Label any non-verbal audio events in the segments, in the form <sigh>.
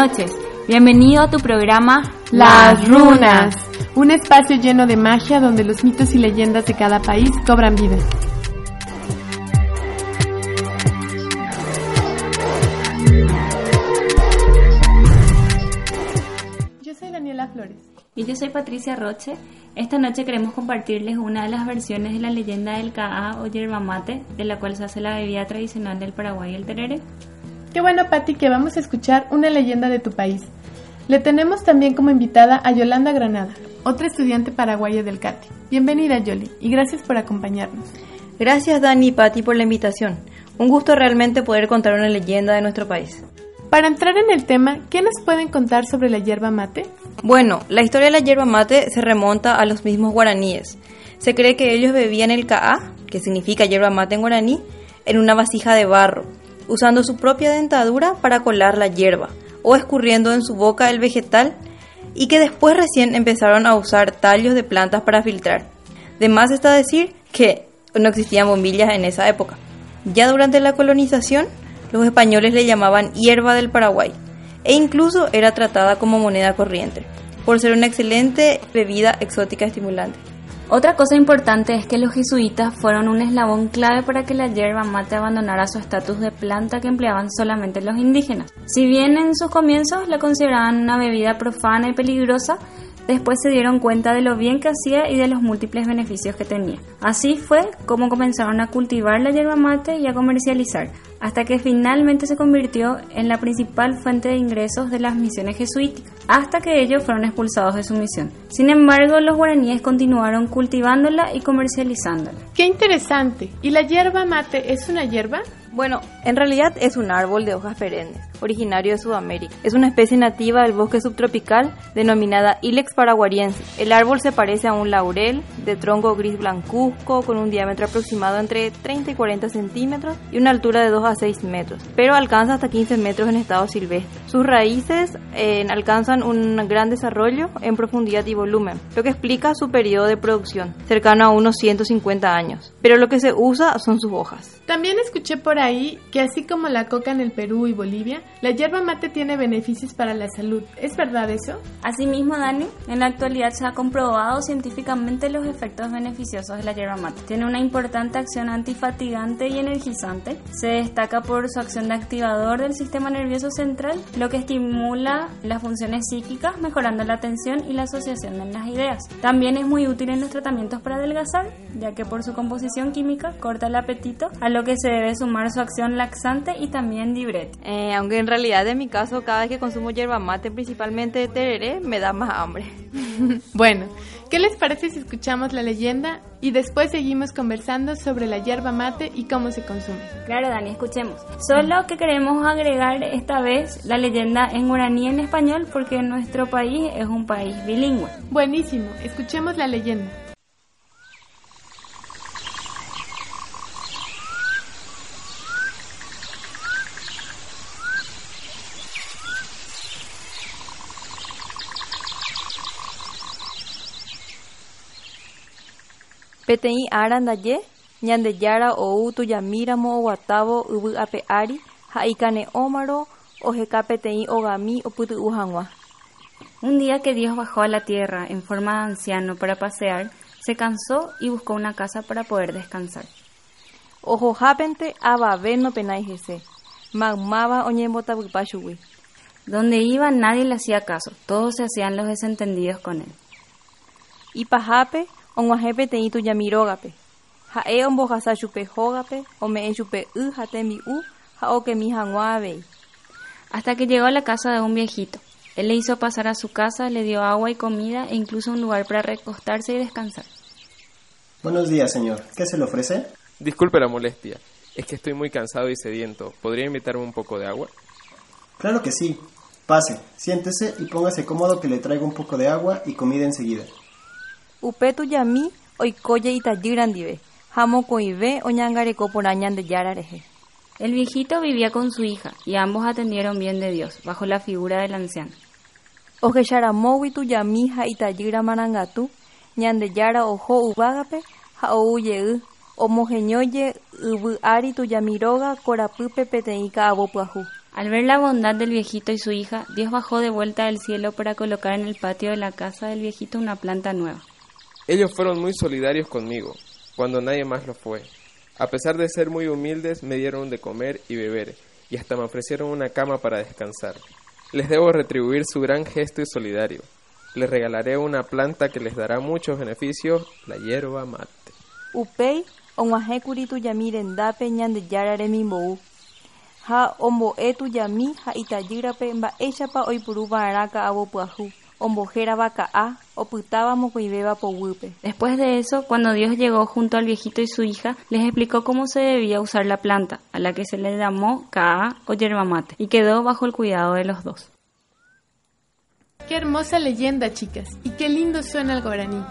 Noches, bienvenido a tu programa Las Runas, un espacio lleno de magia donde los mitos y leyendas de cada país cobran vida. Yo soy Daniela Flores. Y yo soy Patricia Roche. Esta noche queremos compartirles una de las versiones de la leyenda del Caá o yerba mate, de la cual se hace la bebida tradicional del Paraguay, el terere. Qué bueno, Patti, que vamos a escuchar una leyenda de tu país. Le tenemos también como invitada a Yolanda Granada, otra estudiante paraguaya del CATI. Bienvenida, Yoli, y gracias por acompañarnos. Gracias, Dani y Patti, por la invitación. Un gusto realmente poder contar una leyenda de nuestro país. Para entrar en el tema, ¿qué nos pueden contar sobre la yerba mate? Bueno, la historia de la yerba mate se remonta a los mismos guaraníes. Se cree que ellos bebían el caá, que significa yerba mate en guaraní, en una vasija de barro, usando su propia dentadura para colar la hierba o escurriendo en su boca el vegetal y que después recién empezaron a usar tallos de plantas para filtrar. De más está decir que no existían bombillas en esa época. Ya durante la colonización, los españoles le llamaban hierba del Paraguay e incluso era tratada como moneda corriente, por ser una excelente bebida exótica estimulante. Otra cosa importante es que los jesuitas fueron un eslabón clave para que la yerba mate abandonara su estatus de planta que empleaban solamente los indígenas. Si bien en sus comienzos la consideraban una bebida profana y peligrosa, después se dieron cuenta de lo bien que hacía y de los múltiples beneficios que tenía. Así fue como comenzaron a cultivar la yerba mate y a comercializar, hasta que finalmente se convirtió en la principal fuente de ingresos de las misiones jesuíticas, hasta que ellos fueron expulsados de su misión. Sin embargo, los guaraníes continuaron cultivándola y comercializándola. ¡Qué interesante! ¿Y la yerba mate es una hierba? Bueno, en realidad es un árbol de hojas perennes, originario de Sudamérica. Es una especie nativa del bosque subtropical denominada Ilex paraguariense. El árbol se parece a un laurel de tronco gris blancuzco con un diámetro aproximado entre 30 y 40 centímetros y una altura de 2 a 6 metros, pero alcanza hasta 15 metros en estado silvestre. Sus raíces eh, alcanzan un gran desarrollo en profundidad y volumen, lo que explica su periodo de producción, cercano a unos 150 años. Pero lo que se usa son sus hojas. También escuché por ahí que así como la coca en el Perú y Bolivia, la yerba mate tiene beneficios para la salud. ¿Es verdad eso? Asimismo, Dani, en la actualidad se ha comprobado científicamente los efectos beneficiosos de la yerba mate. Tiene una importante acción antifatigante y energizante. Se destaca por su acción de activador del sistema nervioso central, lo que estimula las funciones psíquicas, mejorando la atención y la asociación de las ideas. También es muy útil en los tratamientos para adelgazar, ya que por su composición química corta el apetito, a lo que se debe sumar su acción laxante y también diurética. Eh, aunque en realidad en mi caso cada vez que consumo yerba mate, principalmente tereré, me da más hambre. <laughs> bueno, ¿qué les parece si escuchamos la leyenda y después seguimos conversando sobre la yerba mate y cómo se consume? Claro, Dani, escuchemos. Solo que queremos agregar esta vez la leyenda en guaraní en español porque nuestro país es un país bilingüe. Buenísimo, escuchemos la leyenda. Peteĩ ára ndaje ñandejára ou tujamíramo oguatávo yvy ape ári ha ikane'õmarõ oheka peteĩ ogami opyty'u hag̃ua. Un día que Dios bajó a la tierra en forma de anciano para pasear, se cansó y buscó una casa para poder descansar. Ohohápente avave nopenái hese. Maymáva oñembotavypa chugui. Donde iba nadie le hacía caso, todos se hacían los desentendidos con él. Ipahápe og̃uahẽ peteĩ tujamirógape. Ha'e ombojasa chupe hógape, ome'ẽ chupe y ha tembi'u ha okemi hag̃ua avei. Hasta que llegó a la casa de un viejito. Él le hizo pasar a su casa, le dio agua y comida e incluso un lugar para recostarse y descansar. Buenos días, señor. ¿Qué se le ofrece? Disculpe la molestia. Es que estoy muy cansado y sediento. ¿Podría invitarme un poco de agua? Claro que sí. Pase, siéntese y póngase cómodo que le traigo un poco de agua y comida enseguida. Upe tujami oikoje itajýrandive ha mokõive oñangareko porã Ñandejára rehe. El viejito vivía con su hija y ambos atendieron bien de Dios, bajo la figura del anciano. Ohecharamógui tujami ha itajýra marangatu Ñandejára oho yvágape ha oujey omoheñóje yvy'ári tujamiróga korapýpe peteĩ ka'avo pyahu. Al ver la bondad del viejito y su hija, Dios bajó de vuelta del cielo para colocar en el patio de la casa del viejito una planta nueva. Ellos fueron muy solidarios conmigo, cuando nadie más lo fue. A pesar de ser muy humildes, me dieron de comer y beber, y hasta me ofrecieron una cama para descansar. Les debo retribuir su gran gesto y solidario. Les regalaré una planta que les dará muchos beneficios, la hierba mate. Upéi og̃uahẽkuri tujami rendápe Ñandejára remimbou ha ombo'e tujami ha itajýrape mba'éichapa oiporuva'erã ka'avo pyahu ombohéra ka'a opytáva mokõivéva poguýpe. Después de eso, cuando Dios llegó junto al viejito y su hija, les explicó cómo se debía usar la planta, a la que se le llamó Ka'a o yerba mate, y quedó bajo el cuidado de los dos. Qué hermosa leyenda, chicas, y qué lindo suena el guaraní.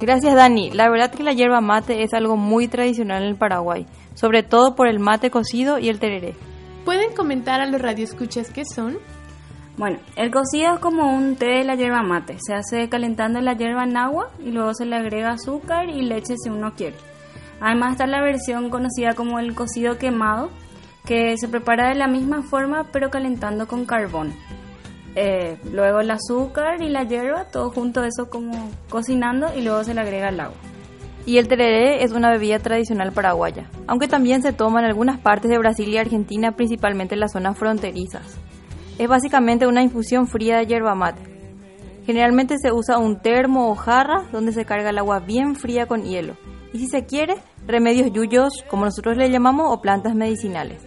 Gracias Dani, la verdad que la yerba mate es algo muy tradicional en el Paraguay, sobre todo por el mate cocido y el tereré. ¿Pueden comentar a los radioescuchas qué son? Bueno, el cocido es como un té de la yerba mate. Se hace calentando la yerba en agua y luego se le agrega azúcar y leche si uno quiere. Además está la versión conocida como el cocido quemado, que se prepara de la misma forma pero calentando con carbón. Eh, luego el azúcar y la hierba, todo junto eso como cocinando y luego se le agrega el agua. Y el tereré es una bebida tradicional paraguaya, aunque también se toma en algunas partes de Brasil y Argentina, principalmente en las zonas fronterizas. Es básicamente una infusión fría de yerba mate. Generalmente se usa un termo o jarra donde se carga el agua bien fría con hielo. Y si se quiere, remedios yuyos, como nosotros le llamamos, o plantas medicinales.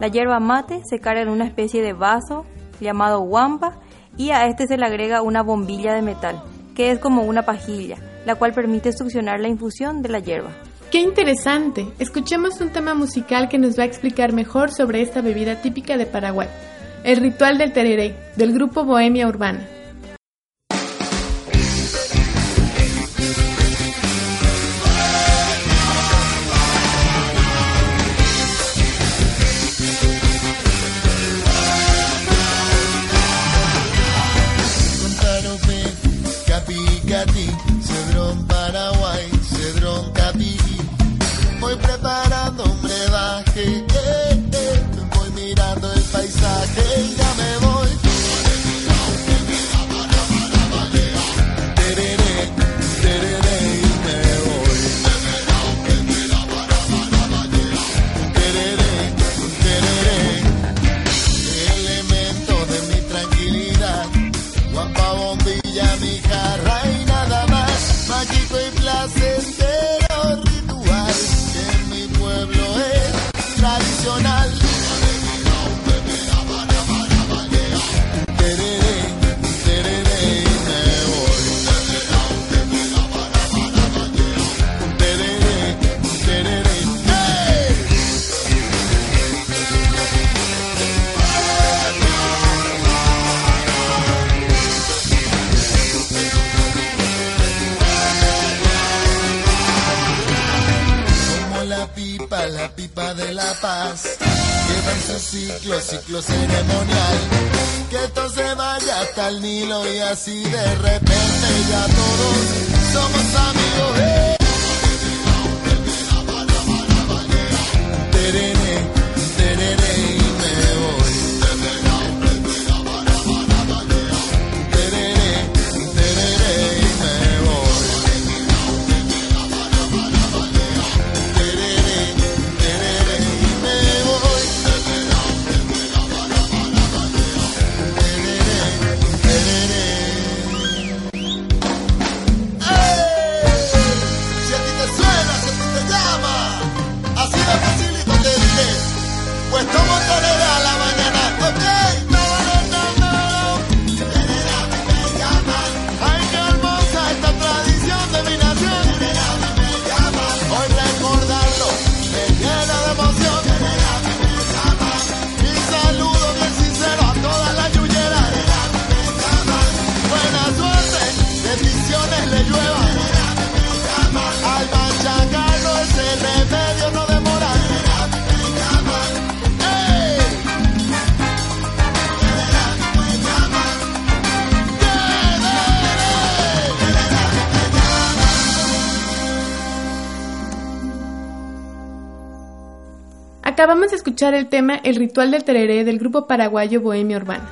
La yerba mate se carga en una especie de vaso llamado guampa y a este se le agrega una bombilla de metal, que es como una pajilla, la cual permite succionar la infusión de la hierba. ¡Qué interesante! Escuchemos un tema musical que nos va a explicar mejor sobre esta bebida típica de Paraguay. El ritual del tereré, del grupo Bohemia Urbana. Ciclo, ciclo ceremonial, que esto se vaya hasta el Nilo y así de repente ya todos somos amigos. ¡eh! Escuchar el tema El ritual del tereré del grupo paraguayo Bohemia Urbana.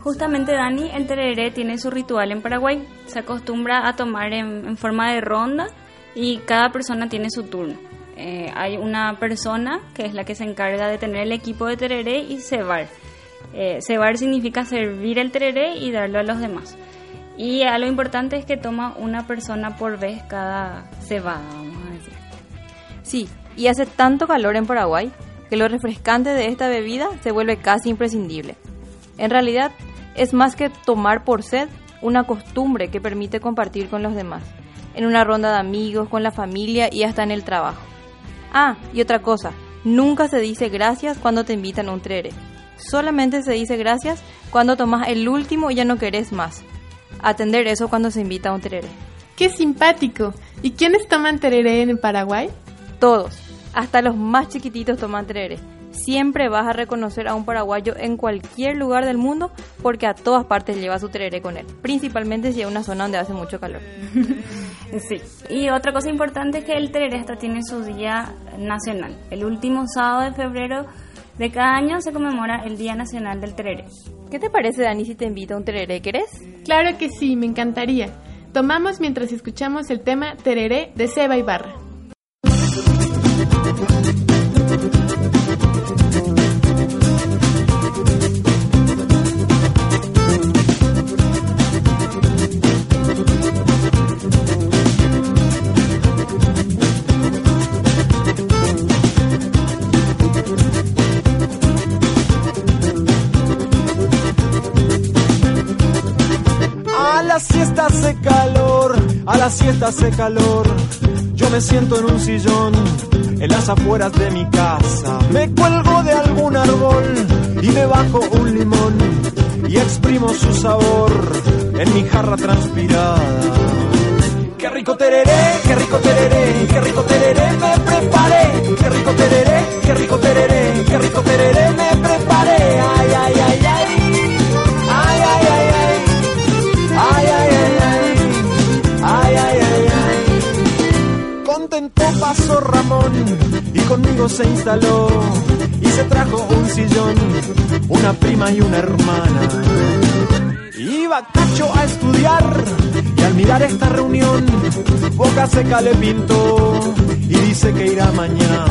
Justamente Dani, el tereré tiene su ritual en Paraguay. Se acostumbra a tomar en, forma de ronda y cada persona tiene su turno. Eh, hay una persona que es la que se encarga de tener el equipo de tereré y cebar. Eh, cebar significa servir el tereré y darlo a los demás. Y lo importante es que toma una persona por vez cada cebada, vamos a decir. Sí, y hace tanto calor en Paraguay que lo refrescante de esta bebida se vuelve casi imprescindible. En realidad, es más que tomar por sed, una costumbre que permite compartir con los demás, en una ronda de amigos, con la familia y hasta en el trabajo. Ah, y otra cosa, nunca se dice gracias cuando te invitan a un trere. Solamente se dice gracias cuando tomas el último y ya no querés más. Atender eso cuando se invita a un tereré. ¡Qué simpático! ¿Y quiénes toman tereré en Paraguay? Todos, hasta los más chiquititos toman tereré siempre vas a reconocer a un paraguayo en cualquier lugar del mundo porque a todas partes lleva su tereré con él, principalmente si es una zona donde hace mucho calor. <laughs> sí, y otra cosa importante es que el tereré hasta tiene su día nacional. El último sábado de febrero de cada año se conmemora el Día Nacional del Tereré. ¿Qué te parece, Dani, si te invito a un tereré? ¿Querés? Claro que sí, me encantaría. Tomamos mientras escuchamos el tema Tereré de Seba Ibarra. Siesta hace calor. Yo me siento en un sillón, en las afueras de mi casa. Me cuelgo de algún árbol y me bajo un limón y exprimo su sabor en mi jarra transpirada. Qué rico tereré, qué rico tereré, se instaló y se trajo un sillón, una prima y una hermana. Iba Cacho a estudiar y al mirar esta reunión, boca seca le pintó y dice que irá mañana.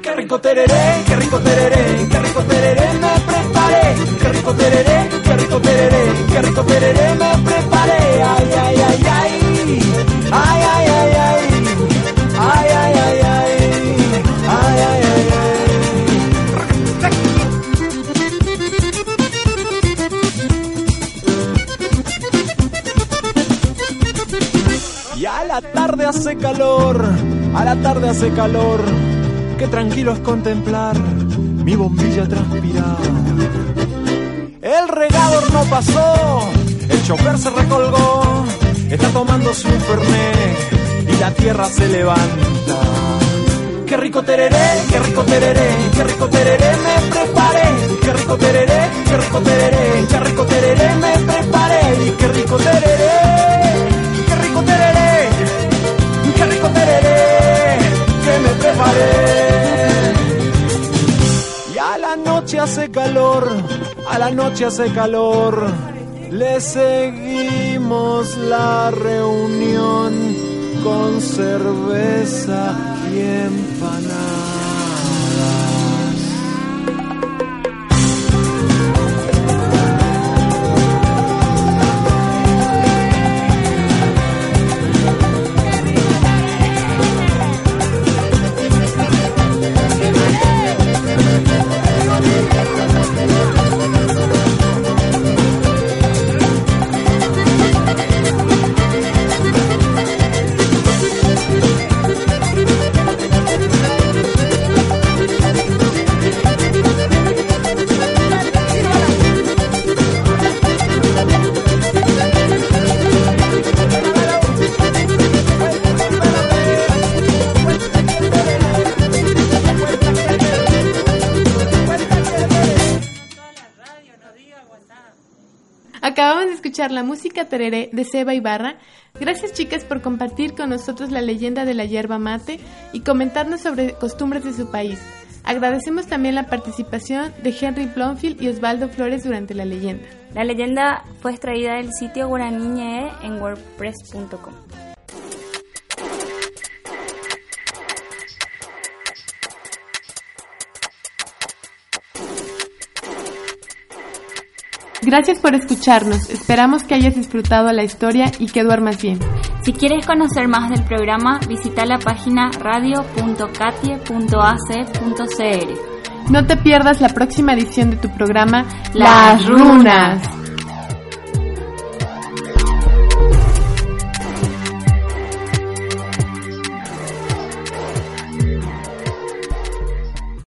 Qué rico tereré, qué rico tereré, qué rico tereré me preparé. Qué rico tereré, qué rico tereré, qué rico tereré me preparé. Ay, ay, ay, ay. Ay, ay, ay. Tarde hace calor, a la tarde hace calor qué tranquilo es contemplar mi bombilla transpirada. El regador no pasó, el chofer se recolgó, está tomando su fernet y la tierra se levanta. Qué rico tereré, qué rico tereré, qué rico tereré me preparé. Qué rico tereré, qué rico tereré, qué rico tereré me preparé. Y qué rico tereré, rico que me preparé. Y a la noche hace calor, a la noche hace calor. Le seguimos la reunión con cerveza y empanadas. Escuchar la música tereré de Seba Ibarra. Gracias chicas por compartir con nosotros la leyenda de la yerba mate y comentarnos sobre costumbres de su país. Agradecemos también la participación de Henry Blomfield y Osvaldo Flores durante la leyenda. La leyenda fue extraída del sitio guaraniñe en wordpress.com. Gracias por escucharnos. Esperamos que hayas disfrutado la historia y que duermas bien. Si quieres conocer más del programa, visita la página radio.catie.ac.cr. No te pierdas la próxima edición de tu programa Las Runas.